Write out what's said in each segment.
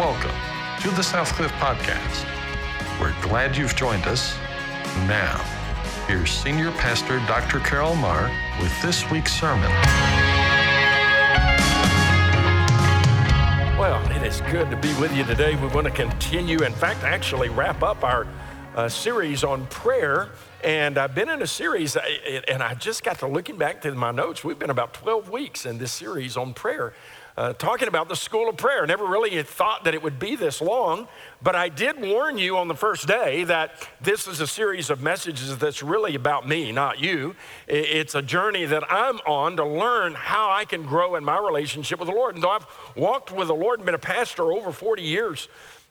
welcome to the Southcliff Podcast. We're glad you've joined us. Now, here's Senior Pastor Dr. Carroll Marr with this week's sermon. Well, it is good to be with you today. We want to continue, in fact, actually wrap up our uh, series on prayer. And I've been in a series, uh, and I just got to looking back to my notes. We've been about 12 weeks in this series on prayer uh, talking about the school of prayer. Never really thought that it would be this long, but I did warn you on the first day that this is a series of messages that's really about me, not you. It's a journey that I'm on to learn how I can grow in my relationship with the Lord. And though I've walked with the Lord and been a pastor over 40 years,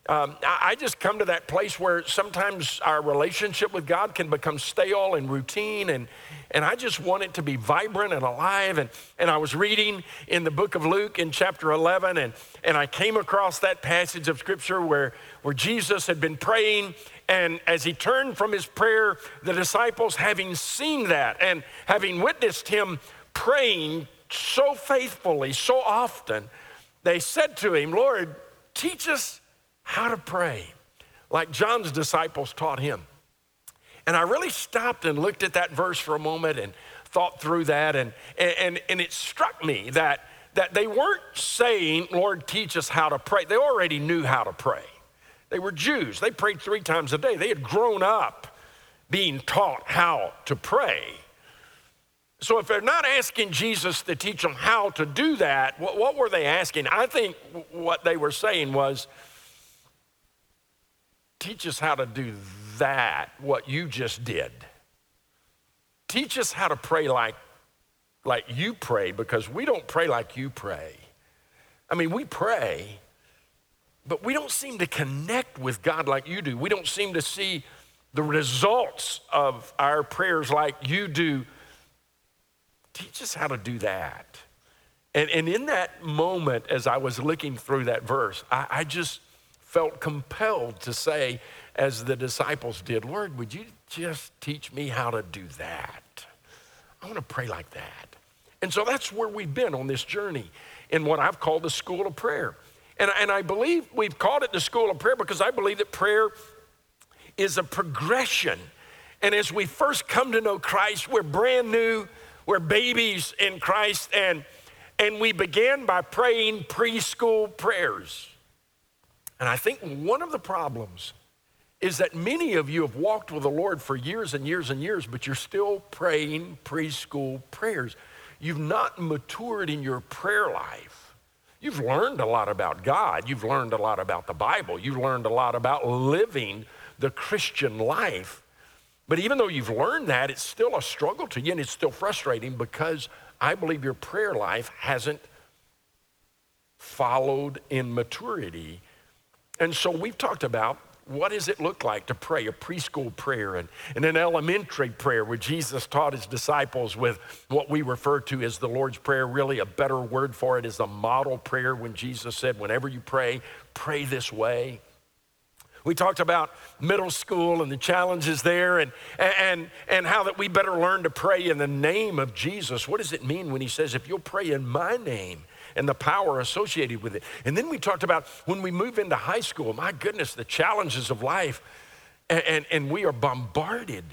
um, I, just come to that place where sometimes our relationship with God can become stale and routine, and, and I just want it to be vibrant and alive. And, and I was reading in the book of Luke in chapter 11, and, and I came across that passage of scripture where, where Jesus had been praying. And as he turned from his prayer, the disciples, having seen that and having witnessed him praying so faithfully, so often, they said to him, Lord, teach us how to pray, like John's disciples taught him. And I really stopped and looked at that verse for a moment and thought through that, and, and, and it struck me that, that they weren't saying, Lord, teach us how to pray. They already knew how to pray. They were Jews, they prayed three times a day. They had grown up being taught how to pray. So if they're not asking Jesus to teach them how to do that, what, what were they asking? I think what they were saying was, Teach us how to do that, what you just did. Teach us how to pray like, like you pray because we don't pray like you pray. I mean, we pray, but we don't seem to connect with God like you do. We don't seem to see the results of our prayers like you do. Teach us how to do that. And, and in that moment, as I was looking through that verse, I, I just felt compelled to say, as the disciples did, Lord, would you just teach me how to do that? I want to pray like that. And so that's where we've been on this journey in what I've called the school of prayer. And, and I believe we've called it the school of prayer because I believe that prayer is a progression. And as we first come to know Christ, we're brand new, we're babies in Christ, and, and we began by praying preschool prayers. And I think one of the problems is that many of you have walked with the Lord for years and years and years, but you're still praying preschool prayers. You've not matured in your prayer life. You've learned a lot about God. You've learned a lot about the Bible. You've learned a lot about living the Christian life. But even though you've learned that, it's still a struggle to you and it's still frustrating because I believe your prayer life hasn't followed in maturity and so we've talked about what does it look like to pray a preschool prayer and, and an elementary prayer where Jesus taught his disciples with what we refer to as the Lord's Prayer. Really, a better word for it is the model prayer when Jesus said, Whenever you pray, pray this way. We talked about middle school and the challenges there and, and, and how that we better learn to pray in the name of Jesus. What does it mean when he says, If you'll pray in my name, and the power associated with it. And then we talked about when we move into high school, my goodness, the challenges of life. And, and, and we are bombarded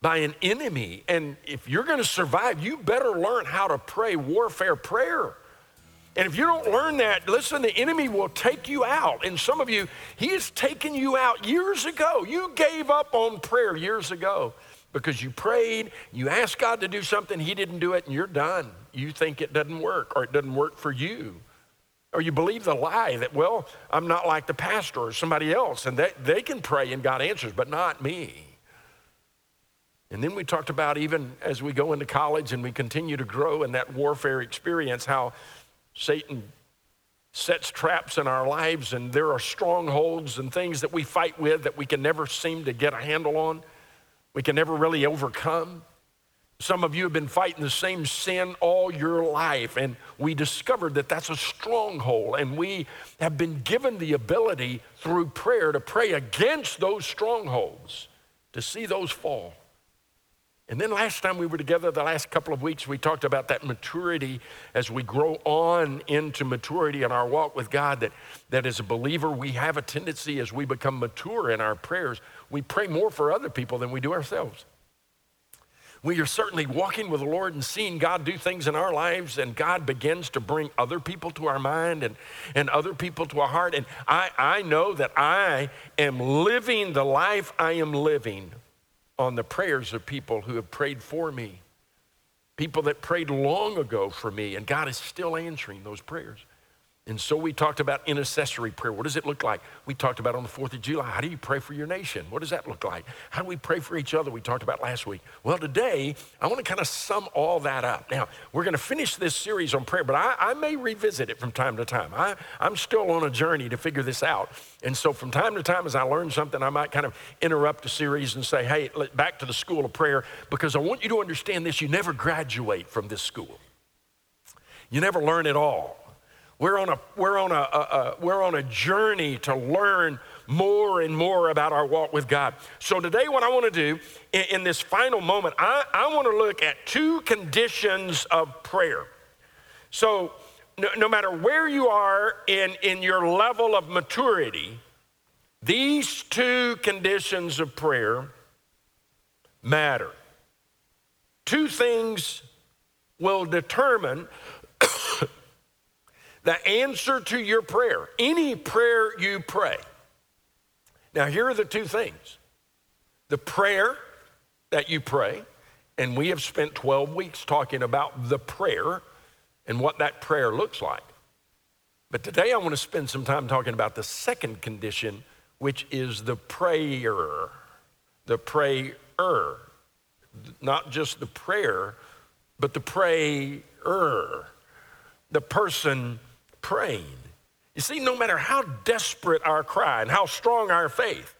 by an enemy. And if you're going to survive, you better learn how to pray warfare prayer. And if you don't learn that, listen, the enemy will take you out. And some of you, he has taken you out years ago. You gave up on prayer years ago because you prayed, you asked God to do something, he didn't do it, and you're done you think it doesn't work or it doesn't work for you. Or you believe the lie that, well, I'm not like the pastor or somebody else, and they, they can pray and God answers, but not me. And then we talked about even as we go into college and we continue to grow in that warfare experience, how Satan sets traps in our lives and there are strongholds and things that we fight with that we can never seem to get a handle on, we can never really overcome. Some of you have been fighting the same sin all your life, and we discovered that that's a stronghold, and we have been given the ability through prayer to pray against those strongholds, to see those fall. And then last time we were together, the last couple of weeks, we talked about that maturity as we grow on into maturity in our walk with God. That, that as a believer, we have a tendency as we become mature in our prayers, we pray more for other people than we do ourselves. We are certainly walking with the Lord and seeing God do things in our lives, and God begins to bring other people to our mind and, and other people to our heart. And I, I know that I am living the life I am living on the prayers of people who have prayed for me, people that prayed long ago for me, and God is still answering those prayers. And so we talked about intercessory prayer. What does it look like? We talked about on the 4th of July. How do you pray for your nation? What does that look like? How do we pray for each other? We talked about last week. Well, today, I want to kind of sum all that up. Now, we're going to finish this series on prayer, but I, I may revisit it from time to time. I, I'm still on a journey to figure this out. And so from time to time, as I learn something, I might kind of interrupt the series and say, hey, back to the school of prayer, because I want you to understand this. You never graduate from this school, you never learn it all. We're on a, we're on a, a, a, we're on a journey to learn more and more about our walk with God. So, today, what I want to do in, in this final moment, I, I want to look at two conditions of prayer. So, no, no matter where you are in, in your level of maturity, these two conditions of prayer matter. Two things will determine the answer to your prayer, any prayer you pray. Now, here are the two things the prayer that you pray, and we have spent 12 weeks talking about the prayer and what that prayer looks like. But today I want to spend some time talking about the second condition, which is the prayer. The prayer. Not just the prayer, but the prayer. The person praying. You see, no matter how desperate our cry and how strong our faith,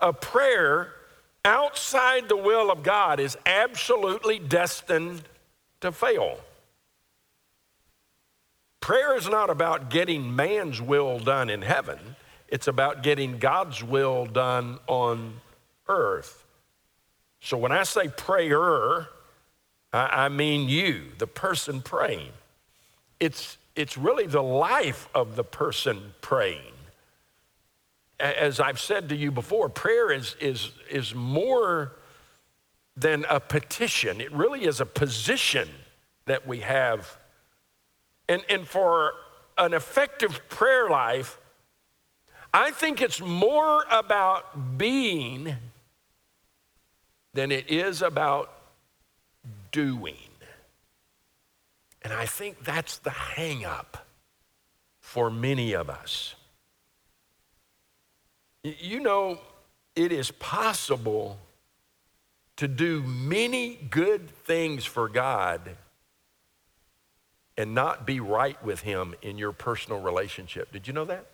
a prayer outside the will of God is absolutely destined to fail. Prayer is not about getting man's will done in heaven, it's about getting God's will done on earth. So when I say prayer, I mean you, the person praying it's, it's really the life of the person praying. As I've said to you before, prayer is, is, is more than a petition, it really is a position that we have. And, and for an effective prayer life, I think it's more about being than it is about doing. And I think that's the hangup for many of us. You know, it is possible to do many good things for God and not be right with Him in your personal relationship. Did you know that?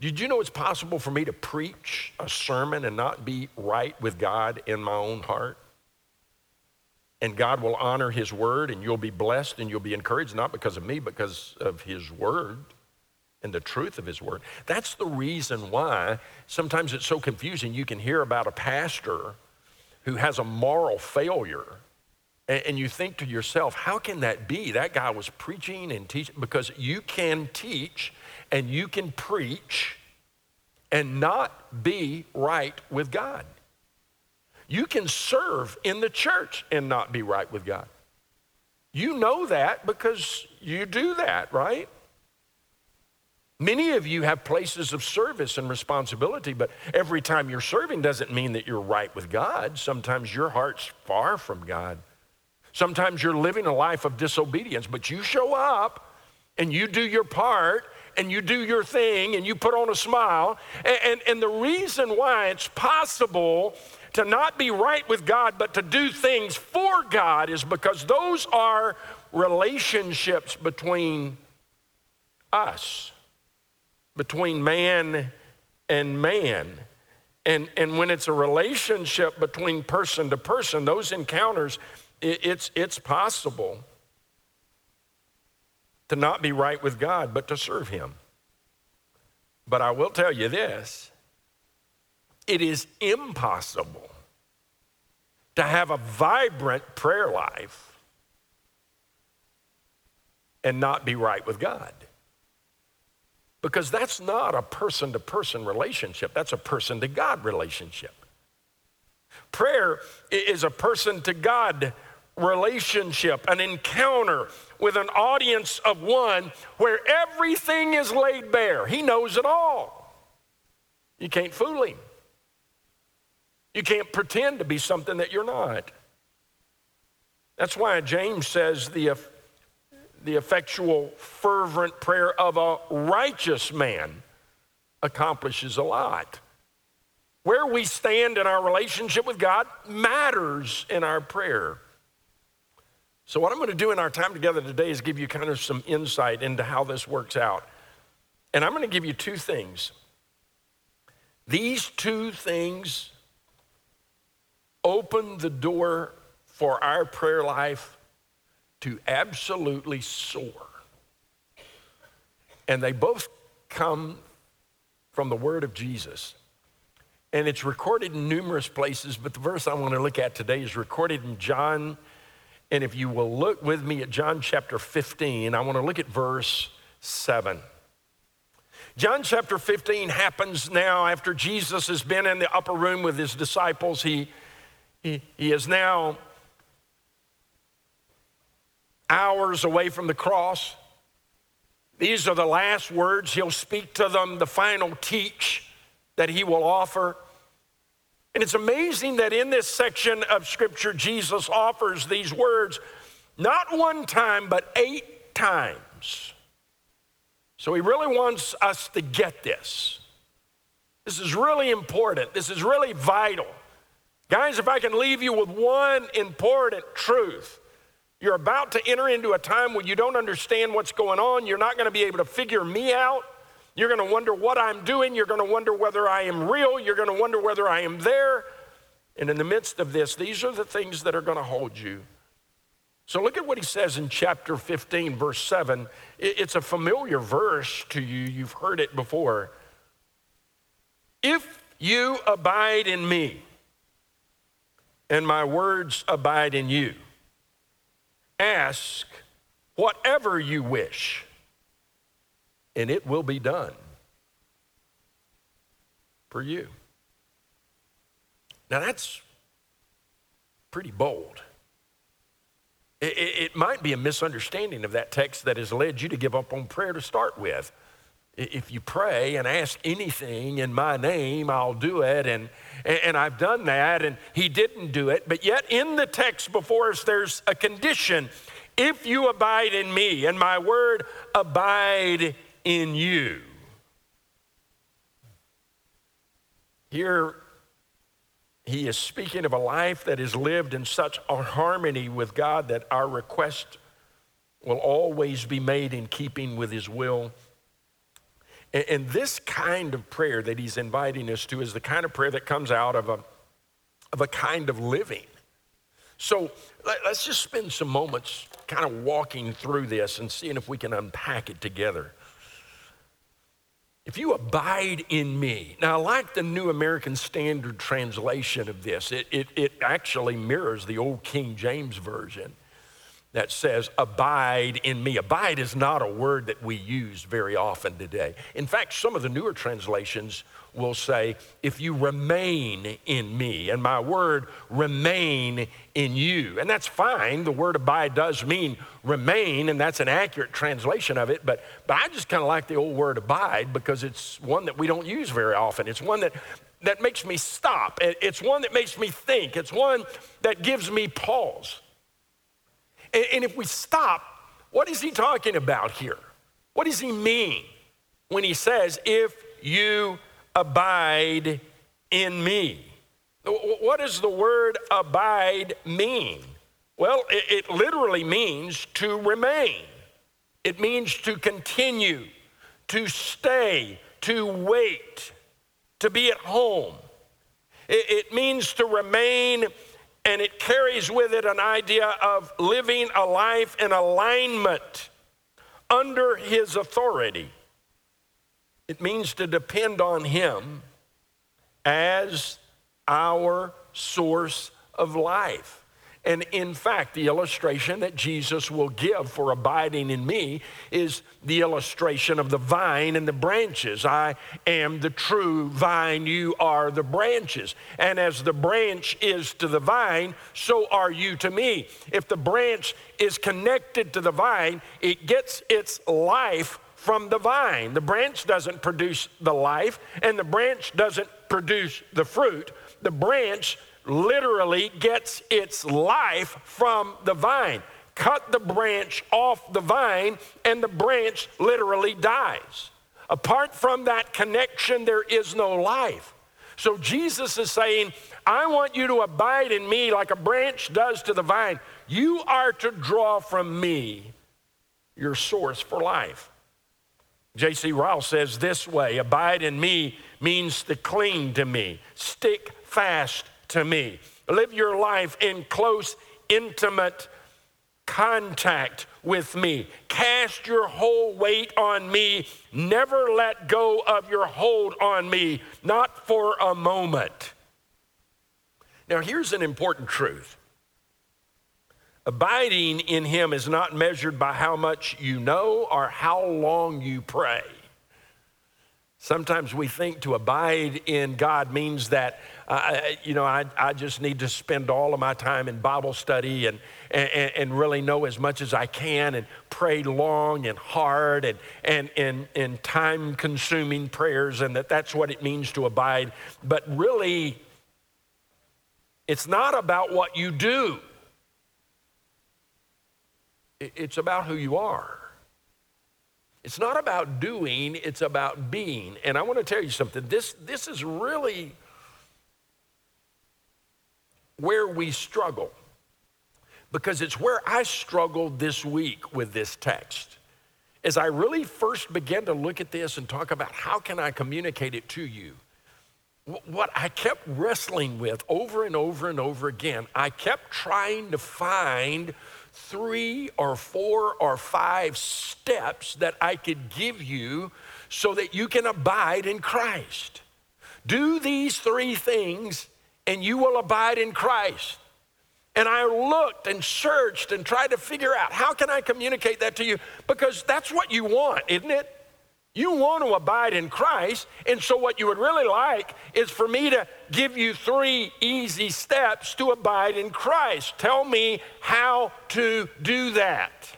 Did you know it's possible for me to preach a sermon and not be right with God in my own heart? And God will honor his word and you'll be blessed and you'll be encouraged, not because of me, because of his word and the truth of his word. That's the reason why sometimes it's so confusing. You can hear about a pastor who has a moral failure. And you think to yourself, how can that be? That guy was preaching and teaching because you can teach and you can preach and not be right with God. You can serve in the church and not be right with God. You know that because you do that, right? Many of you have places of service and responsibility, but every time you're serving doesn't mean that you're right with God. Sometimes your heart's far from God. Sometimes you're living a life of disobedience, but you show up and you do your part and you do your thing and you put on a smile. And, and, and the reason why it's possible to not be right with God, but to do things for God is because those are relationships between us, between man and man. And, and when it's a relationship between person to person, those encounters, it, it's, it's possible to not be right with God, but to serve Him. But I will tell you this it is impossible to have a vibrant prayer life and not be right with God. Because that's not a person to person relationship, that's a person to God relationship. Prayer is a person to God relationship, an encounter with an audience of one where everything is laid bare. He knows it all. You can't fool him. You can't pretend to be something that you're not. That's why James says the, the effectual, fervent prayer of a righteous man accomplishes a lot. Where we stand in our relationship with God matters in our prayer. So, what I'm going to do in our time together today is give you kind of some insight into how this works out. And I'm going to give you two things. These two things open the door for our prayer life to absolutely soar. And they both come from the word of Jesus. And it's recorded in numerous places, but the verse I want to look at today is recorded in John and if you will look with me at John chapter 15, I want to look at verse 7. John chapter 15 happens now after Jesus has been in the upper room with his disciples. He, he, he is now hours away from the cross. These are the last words he'll speak to them, the final teach that he will offer. And it's amazing that in this section of Scripture, Jesus offers these words not one time, but eight times. So he really wants us to get this. This is really important. This is really vital. Guys, if I can leave you with one important truth, you're about to enter into a time when you don't understand what's going on. You're not going to be able to figure me out. You're going to wonder what I'm doing. You're going to wonder whether I am real. You're going to wonder whether I am there. And in the midst of this, these are the things that are going to hold you. So look at what he says in chapter 15, verse 7. It's a familiar verse to you, you've heard it before. If you abide in me, and my words abide in you, ask whatever you wish and it will be done for you. Now, that's pretty bold. It, it, might be a misunderstanding of that text that has led you to give up on prayer to start with. If you pray and ask anything in my name, I'll do it. And, and I've done that, and he didn't do it. But yet, in the text before us, there's a condition. If you abide in me, and my word abide in you. Here, he is speaking of a life that is lived in such a harmony with God that our request will always be made in keeping with his will. And, this kind of prayer that he's inviting us to is the kind of prayer that comes out of a, of a kind of living. So let's just spend some moments kind of walking through this and seeing if we can unpack it together. If you abide in me. Now, I like the New American Standard translation of this. It, it, it actually mirrors the old King James Version that says, Abide in me. Abide is not a word that we use very often today. In fact, some of the newer translations will say, If you remain in me, and my word remain in you. And that's fine. The word abide does mean remain, and that's an accurate translation of it. But, but I just kind of like the old word abide because it's one that we don't use very often. It's one that that makes me stop. It's one that makes me think. It's one that gives me pause. And, and if we stop, what is he talking about here? What does he mean when he says, if you abide in me? What does the word abide mean? Well, it, it literally means to remain. It means to continue, to stay, to wait, to be at home. It, it means to remain and it carries with it an idea of living a life in alignment under His authority. It means to depend on Him as our source of life. And in fact, the illustration that Jesus will give for abiding in me is the illustration of the vine and the branches. I am the true vine, you are the branches. And as the branch is to the vine, so are you to me. If the branch is connected to the vine, it gets its life from the vine. The branch doesn't produce the life, and the branch doesn't produce the fruit. The branch literally gets its life from the vine. Cut the branch off the vine, and the branch literally dies. Apart from that connection, there is no life. So Jesus is saying, I want you to abide in me like a branch does to the vine. You are to draw from me your source for life. J.C. Ryle says this way Abide in me means to cling to me, stick fast to me. Live your life in close, intimate contact with me. Cast your whole weight on me. Never let go of your hold on me, not for a moment. Now, here's an important truth abiding in Him is not measured by how much you know or how long you pray. Sometimes we think to abide in God means that, uh, you know, I, I just need to spend all of my time in Bible study and, and, and really know as much as I can and pray long and hard and, and, and, and time consuming prayers, and that that's what it means to abide. But really, it's not about what you do, it's about who you are. It's not about doing, it's about being. And I want to tell you something. This, this is really where we struggle because it's where I struggled this week with this text. As I really first began to look at this and talk about how can I communicate it to you, what I kept wrestling with over and over and over again, I kept trying to find three or four or five steps that I could give you so that you can abide in Christ. Do these three things and you will abide in Christ. And I looked and searched and tried to figure out how can I communicate that to you because that's what you want, isn't it? You want to abide in Christ. And so, what you would really like is for me to give you three easy steps to abide in Christ. Tell me how to do that.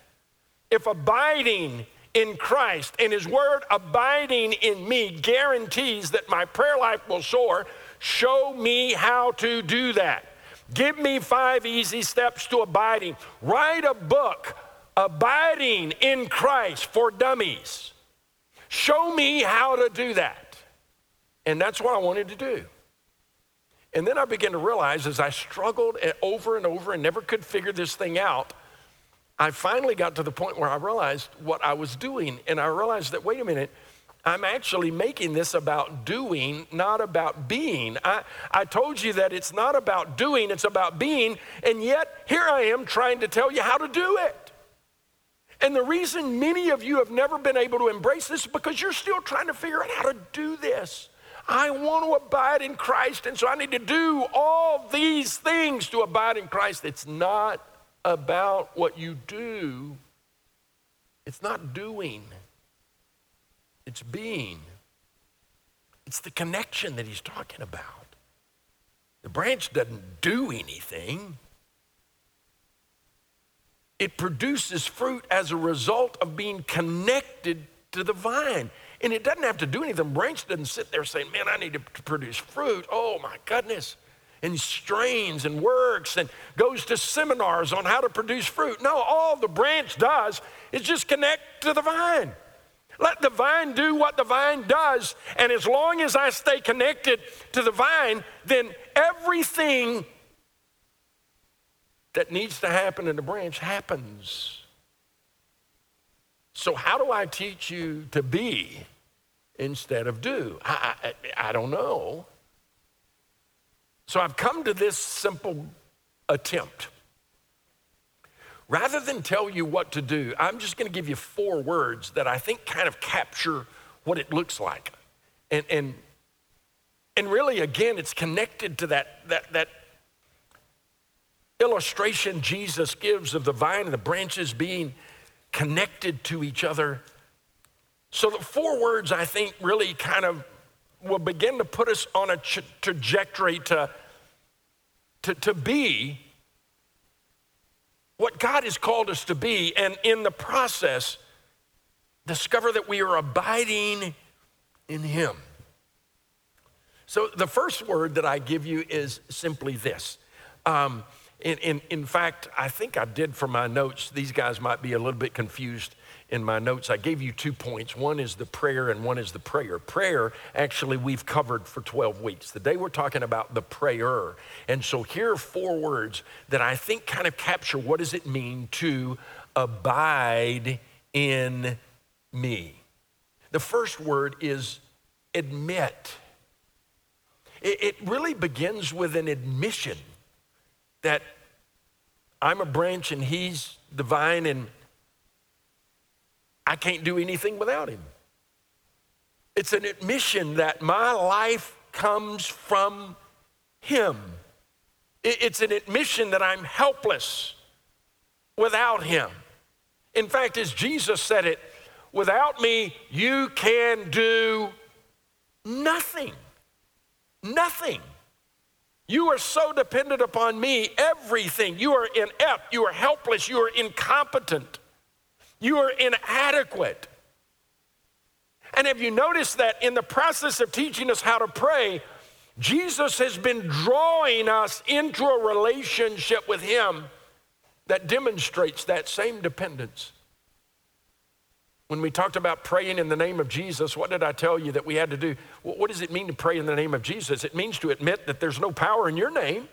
If abiding in Christ and His Word abiding in me guarantees that my prayer life will soar, show me how to do that. Give me five easy steps to abiding. Write a book, Abiding in Christ for Dummies. Show me how to do that. And that's what I wanted to do. And then I began to realize as I struggled over and over and never could figure this thing out, I finally got to the point where I realized what I was doing. And I realized that, wait a minute, I'm actually making this about doing, not about being. I, I told you that it's not about doing, it's about being. And yet, here I am trying to tell you how to do it. And the reason many of you have never been able to embrace this is because you're still trying to figure out how to do this. I want to abide in Christ, and so I need to do all these things to abide in Christ. It's not about what you do, it's not doing, it's being. It's the connection that he's talking about. The branch doesn't do anything. It produces fruit as a result of being connected to the vine. And it doesn't have to do anything. The Branch doesn't sit there saying, Man, I need to produce fruit. Oh my goodness. And strains and works and goes to seminars on how to produce fruit. No, all the branch does is just connect to the vine. Let the vine do what the vine does. And as long as I stay connected to the vine, then everything that needs to happen in the branch happens. So, how do I teach you to be instead of do? I, I, I don't know. So, I've come to this simple attempt. Rather than tell you what to do, I'm just going to give you four words that I think kind of capture what it looks like. And, and, and really, again, it's connected to that, that, that illustration Jesus gives of the vine and the branches being connected to each other. So, the four words I think really kind of will begin to put us on a tra- trajectory to, to, to be what God has called us to be, and in the process, discover that we are abiding in Him. So, the first word that I give you is simply this. Um, in, in, in fact, I think I did for my notes. These guys might be a little bit confused in my notes. I gave you two points. One is the prayer, and one is the prayer. Prayer, actually, we've covered for 12 weeks. Today, we're talking about the prayer. And so, here are four words that I think kind of capture what does it mean to abide in me. The first word is admit. It, really begins with an admission that I'm a branch and he's the vine and I can't do anything without him. It's an admission that my life comes from him. It's an admission that I'm helpless without him. In fact, as Jesus said it, without me, you can do nothing. Nothing. You are so dependent upon me, everything. You are inept, you are helpless, you are incompetent, you are inadequate. And have you noticed that in the process of teaching us how to pray, Jesus has been drawing us into a relationship with Him that demonstrates that same dependence. When we talked about praying in the name of Jesus, what did I tell you that we had to do? What does it mean to pray in the name of Jesus? It means to admit that there's no power in your name.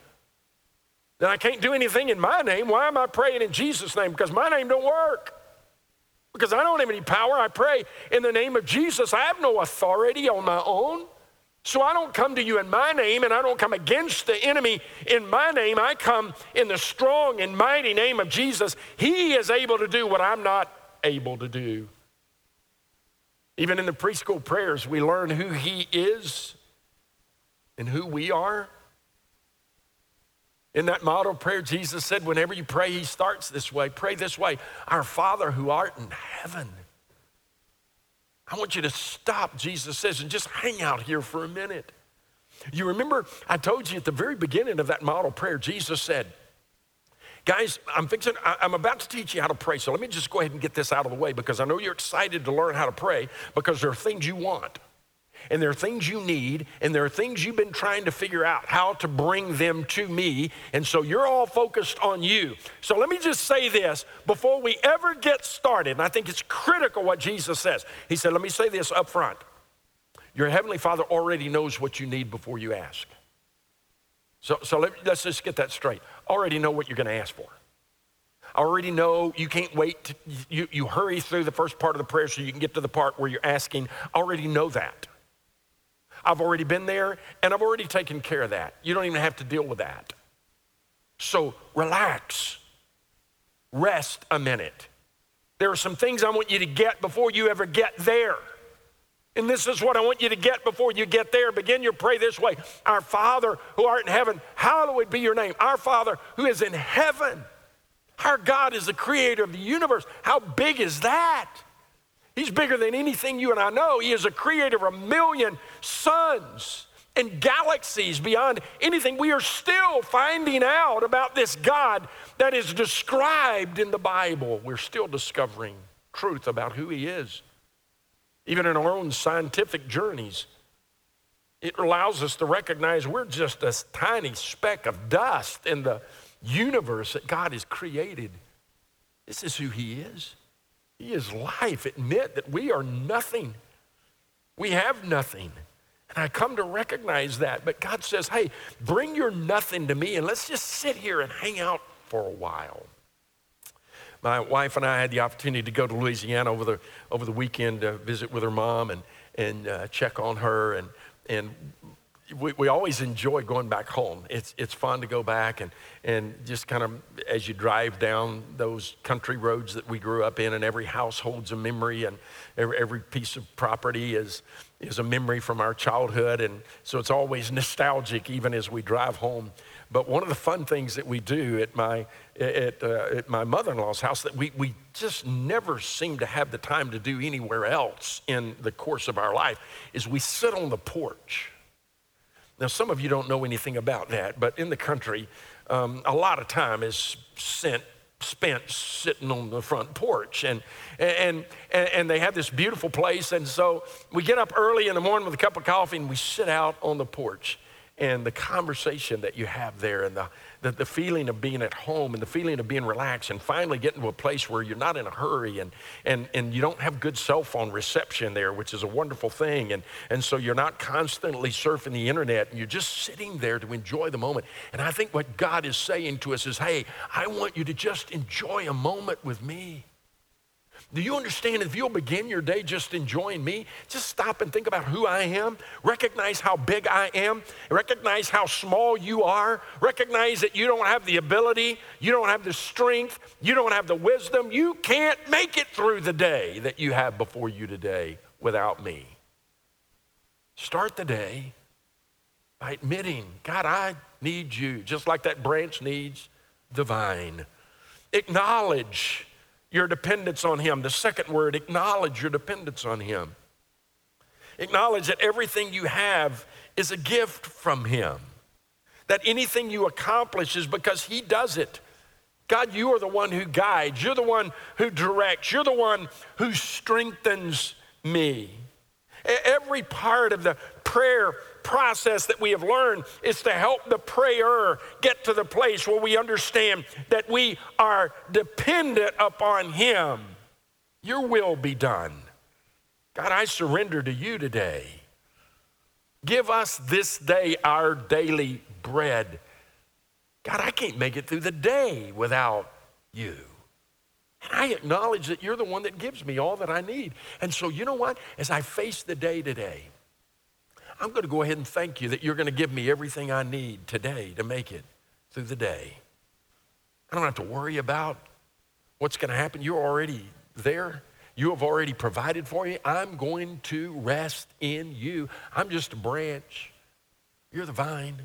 That I can't do anything in my name. Why am I praying in Jesus' name? Because my name don't work. Because I don't have any power. I pray in the name of Jesus. I have no authority on my own. So I don't come to you in my name and I don't come against the enemy in my name. I come in the strong and mighty name of Jesus. He is able to do what I'm not able to do. Even in the preschool prayers, we learn who He is and who we are. In that model prayer, Jesus said, whenever you pray, He starts this way pray this way Our Father who art in heaven. I want you to stop, Jesus says, and just hang out here for a minute. You remember, I told you at the very beginning of that model prayer, Jesus said, Guys, I'm fixing, I'm about to teach you how to pray. So let me just go ahead and get this out of the way because I know you're excited to learn how to pray because there are things you want and there are things you need, and there are things you've been trying to figure out how to bring them to me. And so you're all focused on you. So let me just say this before we ever get started, and I think it's critical what Jesus says. He said, Let me say this up front. Your Heavenly Father already knows what you need before you ask. So, so let, us just get that straight. Already know what you're going to ask for. I Already know you can't wait. To, you, you hurry through the first part of the prayer so you can get to the part where you're asking. I Already know that. I've already been there and I've already taken care of that. You don't even have to deal with that. So relax, rest a minute. There are some things I want you to get before you ever get there. And this is what I want you to get before you get there. Begin your pray this way Our Father who art in heaven, hallowed be your name. Our Father who is in heaven. Our God is the creator of the universe. How big is that? He's bigger than anything you and I know. He is a creator of a million suns and galaxies beyond anything we are still finding out about this God that is described in the Bible. We're still discovering truth about who He is even in our own scientific journeys. It allows us to recognize we're just a tiny speck of dust in the universe that God has created. This is who He is. He is life. Admit that we are nothing. We have nothing. And I come to recognize that. But God says, hey, bring your nothing to me and let's just sit here and hang out for a while. My wife and I had the opportunity to go to Louisiana over the, over the weekend to visit with her mom and, and uh, check on her. And, and we, we always enjoy going back home. It's, it's fun to go back and, and just kind of as you drive down those country roads that we grew up in, and every house holds a memory, and every, every piece of property is, is a memory from our childhood. And so it's always nostalgic, even as we drive home. But one of the fun things that we do at my, at, uh, at my mother in law's house that we, we just never seem to have the time to do anywhere else in the course of our life is we sit on the porch. Now, some of you don't know anything about that, but in the country, um, a lot of time is sent spent sitting on the front porch. And, and, and, and they have this beautiful place. And so we get up early in the morning with a cup of coffee and we sit out on the porch and the conversation that you have there and the, the, the, feeling of being at home and the feeling of being relaxed and finally getting to a place where you're not in a hurry and, and, and you don't have good cell phone reception there, which is a wonderful thing. And, and so you're not constantly surfing the internet and you're just sitting there to enjoy the moment. And I think what God is saying to us is, hey, I want you to just enjoy a moment with me. Do you understand if you'll begin your day just enjoying me, just stop and think about who I am, recognize how big I am, recognize how small you are, recognize that you don't have the ability, you don't have the strength, you don't have the wisdom, you can't make it through the day that you have before you today without me. Start the day by admitting, God, I need you, just like that branch needs the vine. Acknowledge your dependence on Him. The second word, acknowledge your dependence on Him. Acknowledge that everything you have is a gift from Him, that anything you accomplish is because He does it. God, you are the one who guides, you're the one who directs, you're the one who strengthens me. Every part of the prayer process that we have learned is to help the prayer get to the place where we understand that we are dependent upon Him. Your will be done. God, I surrender to you today. Give us this day our daily bread. God, I can't make it through the day without you. And I acknowledge that you're the one that gives me all that I need. And so, you know what? As I face the day today, I'm going to go ahead and thank you that you're going to give me everything I need today to make it through the day. I don't have to worry about what's going to happen. You're already there. You have already provided for me. I'm going to rest in you. I'm just a branch. You're the vine.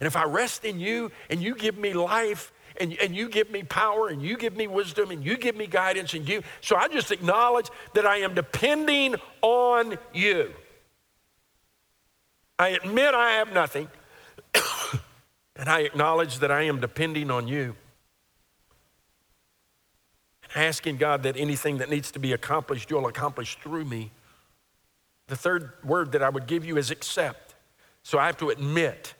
And if I rest in you and you give me life and, and you give me power and you give me wisdom and you give me guidance and you, so I just acknowledge that I am depending on you. I admit I have nothing, and I acknowledge that I am depending on you. Asking God that anything that needs to be accomplished, you'll accomplish through me. The third word that I would give you is accept. So I have to admit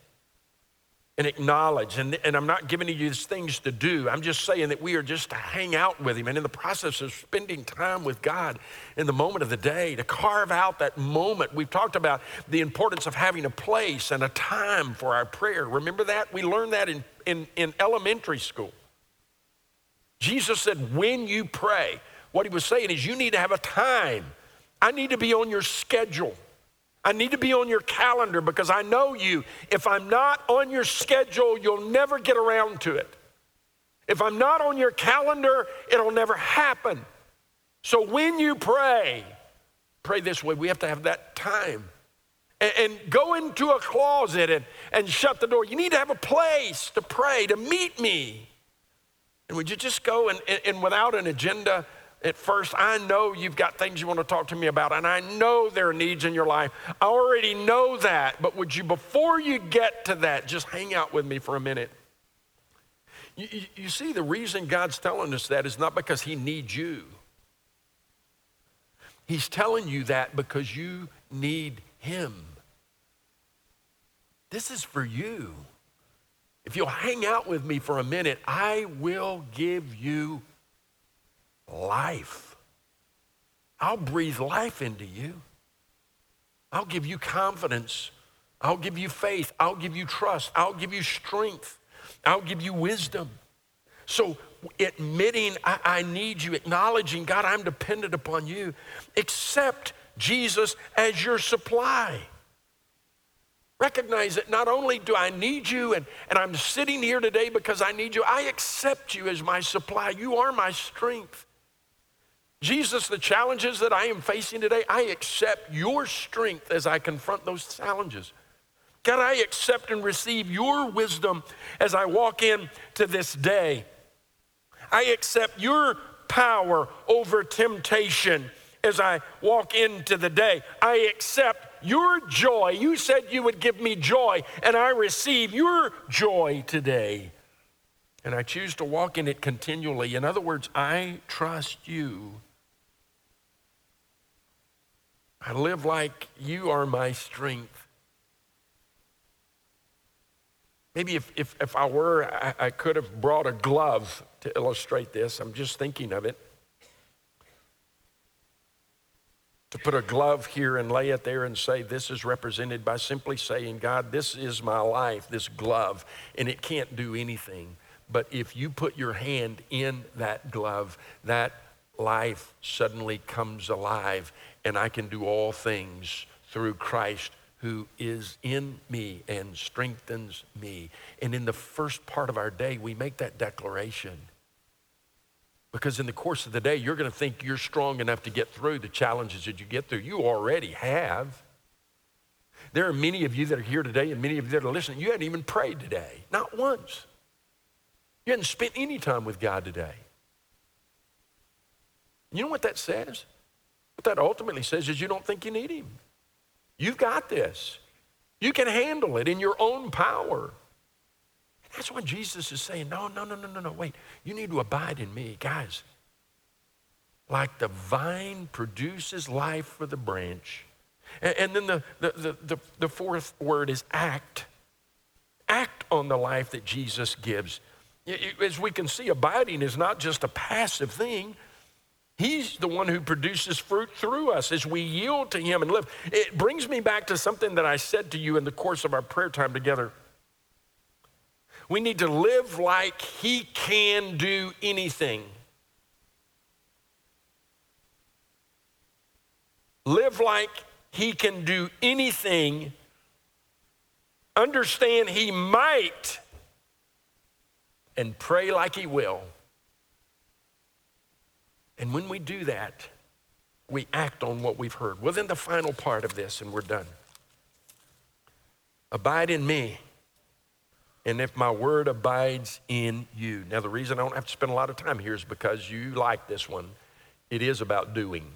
and acknowledge. And, and I'm not giving you these things to do. I'm just saying that we are just to hang out with Him and in the process of spending time with God in the moment of the day, to carve out that moment. We've talked about the importance of having a place and a time for our prayer. Remember that? We learned that in, in, in elementary school. Jesus said, when you pray, what He was saying is you need to have a time. I need to be on your schedule. I need to be on your calendar because I know you. If I'm not on your schedule, you'll never get around to it. If I'm not on your calendar, it'll never happen. So when you pray, pray this way. We have to have that time. And, and go into a closet and, and shut the door. You need to have a place to pray, to meet me. And would you just go and, and, and without an agenda, at first, I know you've got things you want to talk to me about, and I know there are needs in your life. I already know that, but would you, before you get to that, just hang out with me for a minute? You, you, you see, the reason God's telling us that is not because He needs you. He's telling you that because you need Him. This is for you. If you'll hang out with me for a minute, I will give you life. I'll breathe life into you. I'll give you confidence. I'll give you faith. I'll give you trust. I'll give you strength. I'll give you wisdom. So, admitting I, I, need you, acknowledging, God, I'm dependent upon you, accept Jesus as your supply. Recognize that not only do I need you and, and I'm sitting here today because I need you, I accept you as my supply. You are my strength. Jesus, the challenges that I am facing today, I accept your strength as I confront those challenges. God, I accept and receive your wisdom as I walk in to this day. I accept your power over temptation as I walk into the day. I accept your joy. You said you would give me joy, and I receive your joy today. And I choose to walk in it continually. In other words, I trust you. I live like you are my strength. Maybe if, if, if I were, I, I could have brought a glove to illustrate this. I'm just thinking of it. To put a glove here and lay it there and say, This is represented by simply saying, God, this is my life, this glove, and it can't do anything. But if you put your hand in that glove, that life suddenly comes alive, and I can do all things through Christ who is in me and strengthens me. And in the first part of our day, we make that declaration. Because in the course of the day, you're going to think you're strong enough to get through the challenges that you get through. You already have. There are many of you that are here today and many of you that are listening. You hadn't even prayed today, not once. You hadn't spent any time with God today. You know what that says? What that ultimately says is you don't think you need Him. You've got this. You can handle it in your own power. That's what Jesus is saying. No, no, no, no, no, no. Wait. You need to abide in me. Guys, like the vine produces life for the branch. And, and then the, the, the, the, fourth word is act. Act on the life that Jesus gives. As we can see, abiding is not just a passive thing, He's the one who produces fruit through us as we yield to Him and live. It brings me back to something that I said to you in the course of our prayer time together. We need to live like He can do anything. Live like He can do anything. Understand He might, and pray like He will. And when we do that, we act on what we've heard. Well, then the final part of this, and we're done. Abide in me, and if my word abides in you. Now, the reason I don't have to spend a lot of time here is because you like this one. It is about doing.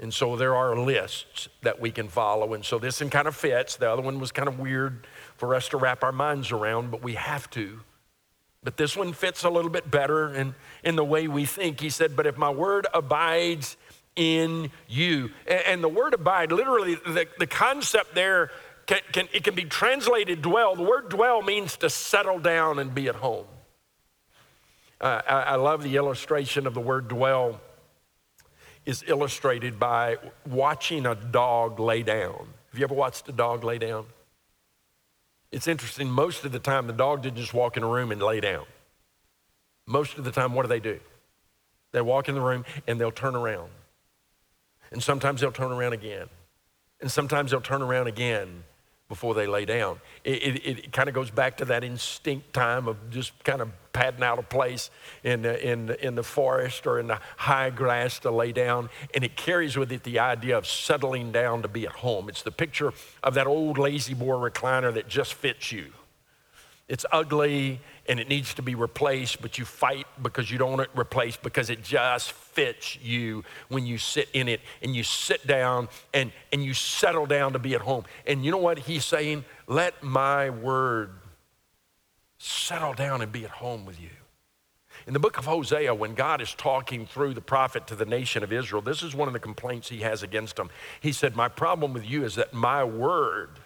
And so there are lists that we can follow. And so this one kind of fits. The other one was kind of weird for us to wrap our minds around, but we have to. But this one fits a little bit better in, in the way we think. He said, But if my word abides in you. And, and the word abide, literally, the, the concept there, can, can, it can be translated dwell. The word dwell means to settle down and be at home. Uh, I, I love the illustration of the word dwell is illustrated by watching a dog lay down. Have you ever watched a dog lay down? It's interesting, most of the time, the dog didn't just walk in a room and lay down. Most of the time, what do they do? They walk in the room and they'll turn around. And sometimes they'll turn around again. And sometimes they'll turn around again before they lay down. It, it, it kind of goes back to that instinct time of just kind of padding out a place in the, in, the, in the forest or in the high grass to lay down. And it carries with it the idea of settling down to be at home. It's the picture of that old La-Z-Boy recliner that just fits you. It's ugly and it needs to be replaced, but you fight because you don't want it replaced because it just fits you when you sit in it and you sit down and, and you settle down to be at home. And you know what he's saying? Let my word settle down and be at home with you. In the book of Hosea, when God is talking through the prophet to the nation of Israel, this is one of the complaints he has against them. He said, My problem with you is that my word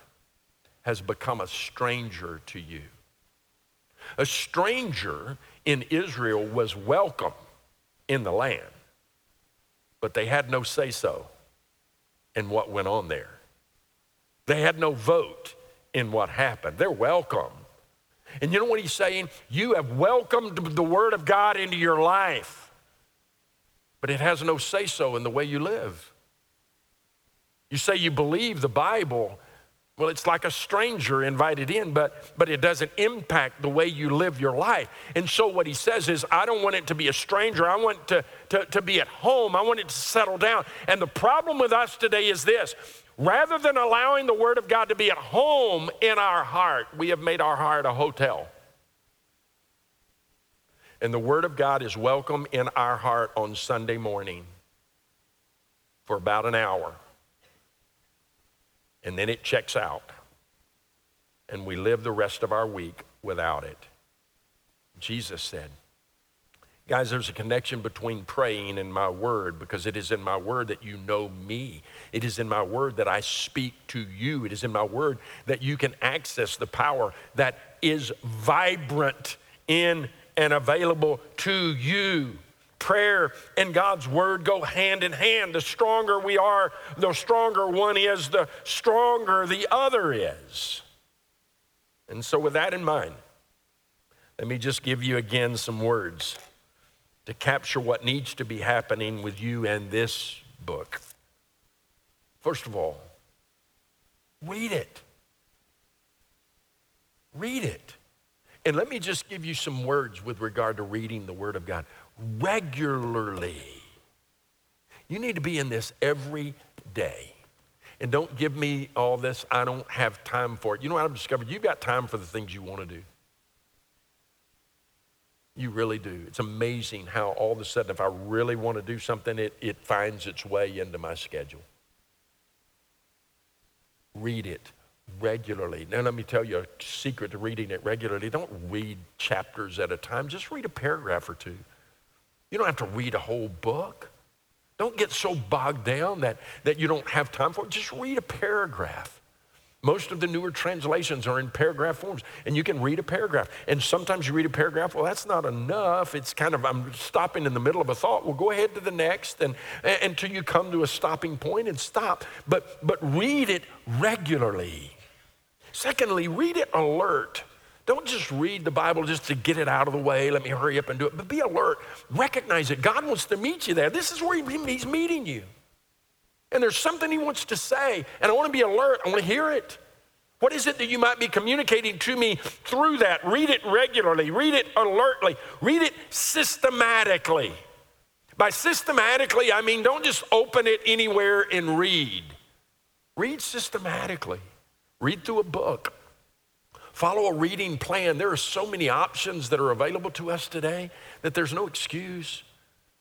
has become a stranger to you. A stranger in Israel was welcome in the land, but they had no say so in what went on there. They had no vote in what happened. They're welcome. And you know what he's saying? You have welcomed the Word of God into your life, but it has no say so in the way you live. You say you believe the Bible, well, it's like a stranger invited in, but, but it doesn't impact the way you live your life. And so, what he says is, I don't want it to be a stranger. I want to, to, to be at home. I want it to settle down. And the problem with us today is this Rather than allowing the Word of God to be at home in our heart, we have made our heart a hotel. And the Word of God is welcome in our heart on Sunday morning for about an hour. And then it checks out. And we live the rest of our week without it. Jesus said, Guys, there's a connection between praying and my word because it is in my word that you know me. It is in my word that I speak to you. It is in my word that you can access the power that is vibrant in and available to you. Prayer and God's word go hand in hand. The stronger we are, the stronger one is, the stronger the other is. And so, with that in mind, let me just give you again some words to capture what needs to be happening with you and this book. First of all, read it. Read it. And let me just give you some words with regard to reading the Word of God regularly. You need to be in this every day. And don't give me all this, I don't have time for it. You know what I've discovered? You've got time for the things you want to do. You really do. It's amazing how all of a sudden, if I really want to do something, it, it finds its way into my schedule. Read it regularly. Now, let me tell you a secret to reading it regularly. Don't read chapters at a time, just read a paragraph or two. You don't have to read a whole book. Don't get so bogged down that, that you don't have time for it. Just read a paragraph. Most of the newer translations are in paragraph forms, and you can read a paragraph. And sometimes you read a paragraph, well, that's not enough. It's kind of, I'm stopping in the middle of a thought. Well, go ahead to the next and, and, until you come to a stopping point and stop. But, but read it regularly. Secondly, read it alert. Don't just read the Bible just to get it out of the way. Let me hurry up and do it. But be alert. Recognize it. God wants to meet you there. This is where He's meeting you and there's something he wants to say, and I want to be alert. I want to hear it. What is it that you might be communicating to me through that? Read it regularly, read it alertly, read it systematically. By systematically, I mean don't just open it anywhere and read. Read systematically. Read through a book. Follow a reading plan. There are so many options that are available to us today that there's no excuse.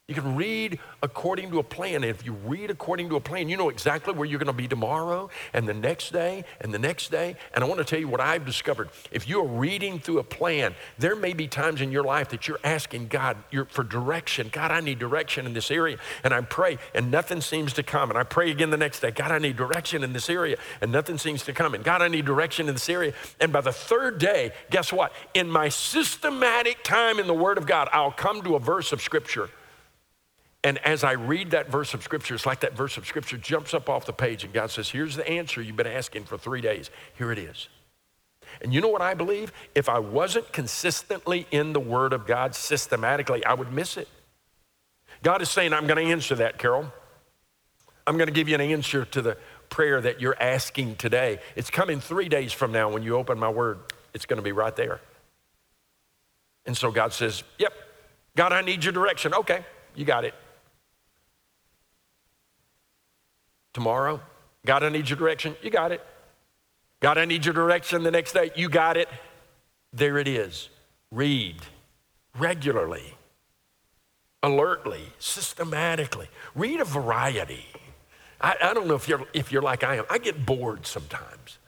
You can read according to a plan. And if you read according to a plan, you know exactly where you're going to be tomorrow and the next day and the next day. And I want to tell you what I've discovered. If you are reading through a plan, there may be times in your life that you're asking God for direction. God, I need direction in this area. And I pray and nothing seems to come. And I pray again the next day, God, I need direction in this area. And nothing seems to come. And God, I need direction in this area. And by the third day, guess what? In my systematic time in the Word of God, I'll come to a verse of Scripture and as I read that verse of scripture, it's like that verse of scripture jumps up off the page and God says, Here's the answer you've been asking for three days. Here it is. And you know what I believe? If I wasn't consistently in the Word of God systematically, I would miss it. God is saying, I'm going to answer that, Carroll. I'm going to give you an answer to the prayer that you're asking today. It's coming three days from now when you open my Word, it's going to be right there. And so God says, Yep, God, I need your direction. Okay, you got it. Tomorrow. God, I need your direction. You got it. God, I need your direction the next day. You got it. There it is. Read regularly, alertly, systematically. Read a variety. I, I, don't know if you're, if you're like I am. I get bored sometimes,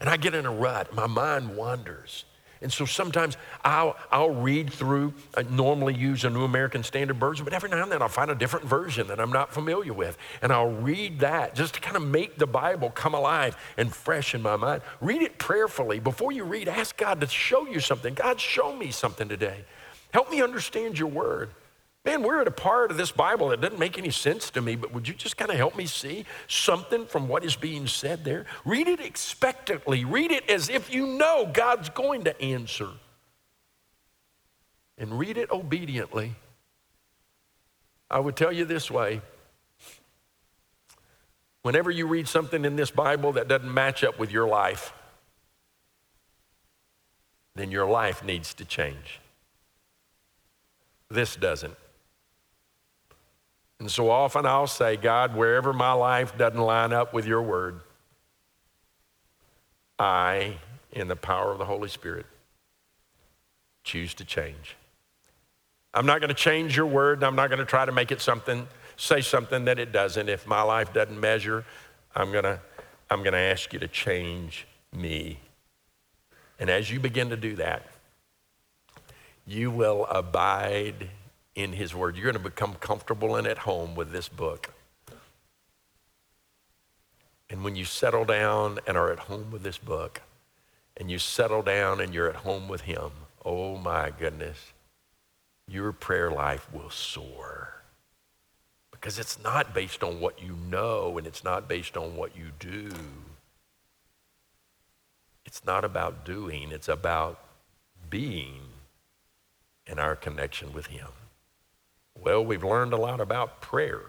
and I get in a rut. My mind wanders. And so sometimes I'll, I'll read through, I normally use a New American Standard Version, but every now and then I'll find a different version that I'm not familiar with. And I'll read that just to kind of make the Bible come alive and fresh in my mind. Read it prayerfully. Before you read, ask God to show you something. God, show me something today. Help me understand your word. Man, we're at a part of this Bible that doesn't make any sense to me, but would you just kind of help me see something from what is being said there? Read it expectantly. Read it as if you know God's going to answer. And read it obediently. I would tell you this way whenever you read something in this Bible that doesn't match up with your life, then your life needs to change. This doesn't. And so often I'll say, God, wherever my life doesn't line up with your word, I, in the power of the Holy Spirit, choose to change. I'm not going to change your word. I'm not going to try to make it something, say something that it doesn't. If my life doesn't measure, I'm going to, I'm going to ask you to change me. And as you begin to do that, you will abide in his word. You're going to become comfortable and at home with this book. And when you settle down and are at home with this book, and you settle down and you're at home with him, oh my goodness, your prayer life will soar. Because it's not based on what you know and it's not based on what you do. It's not about doing, it's about being in our connection with Him. Well, we've learned a lot about prayer.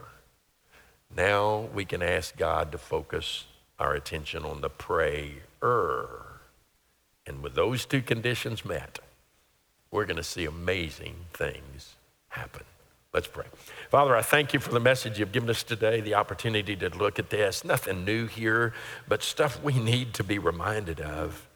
Now we can ask God to focus our attention on the prayer. And with those two conditions met, we're going to see amazing things happen. Let's pray. Father, I thank you for the message you've given us today, the opportunity to look at this. Nothing new here, but stuff we need to be reminded of.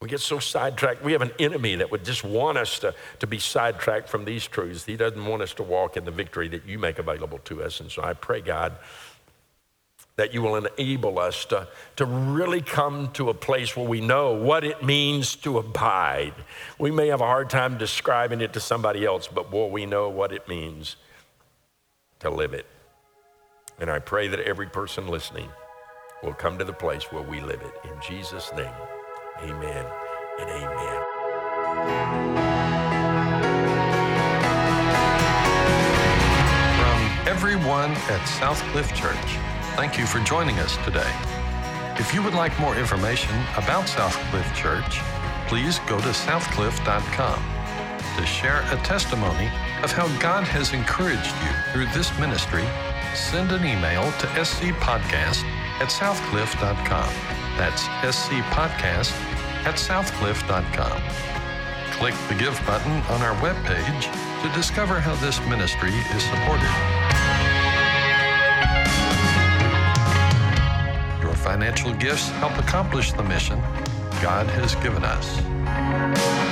We get so sidetracked. We have an enemy that would just want us to, to be sidetracked from these truths. He doesn't want us to walk in the victory that you make available to us. And so I pray, God, that you will enable us to, to really come to a place where we know what it means to abide. We may have a hard time describing it to somebody else, but boy, we know what it means to live it. And I pray that every person listening will come to the place where we live it. In Jesus' name. Amen and amen. From everyone at Southcliff Church, thank you for joining us today. If you would like more information about Southcliff Church, please go to southcliff.com to share a testimony of how God has encouraged you through this ministry. Send an email to scpodcast at southcliff.com. That's scpodcast at southcliff.com. Click the Give button on our webpage to discover how this ministry is supported. Your financial gifts help accomplish the mission God has given us.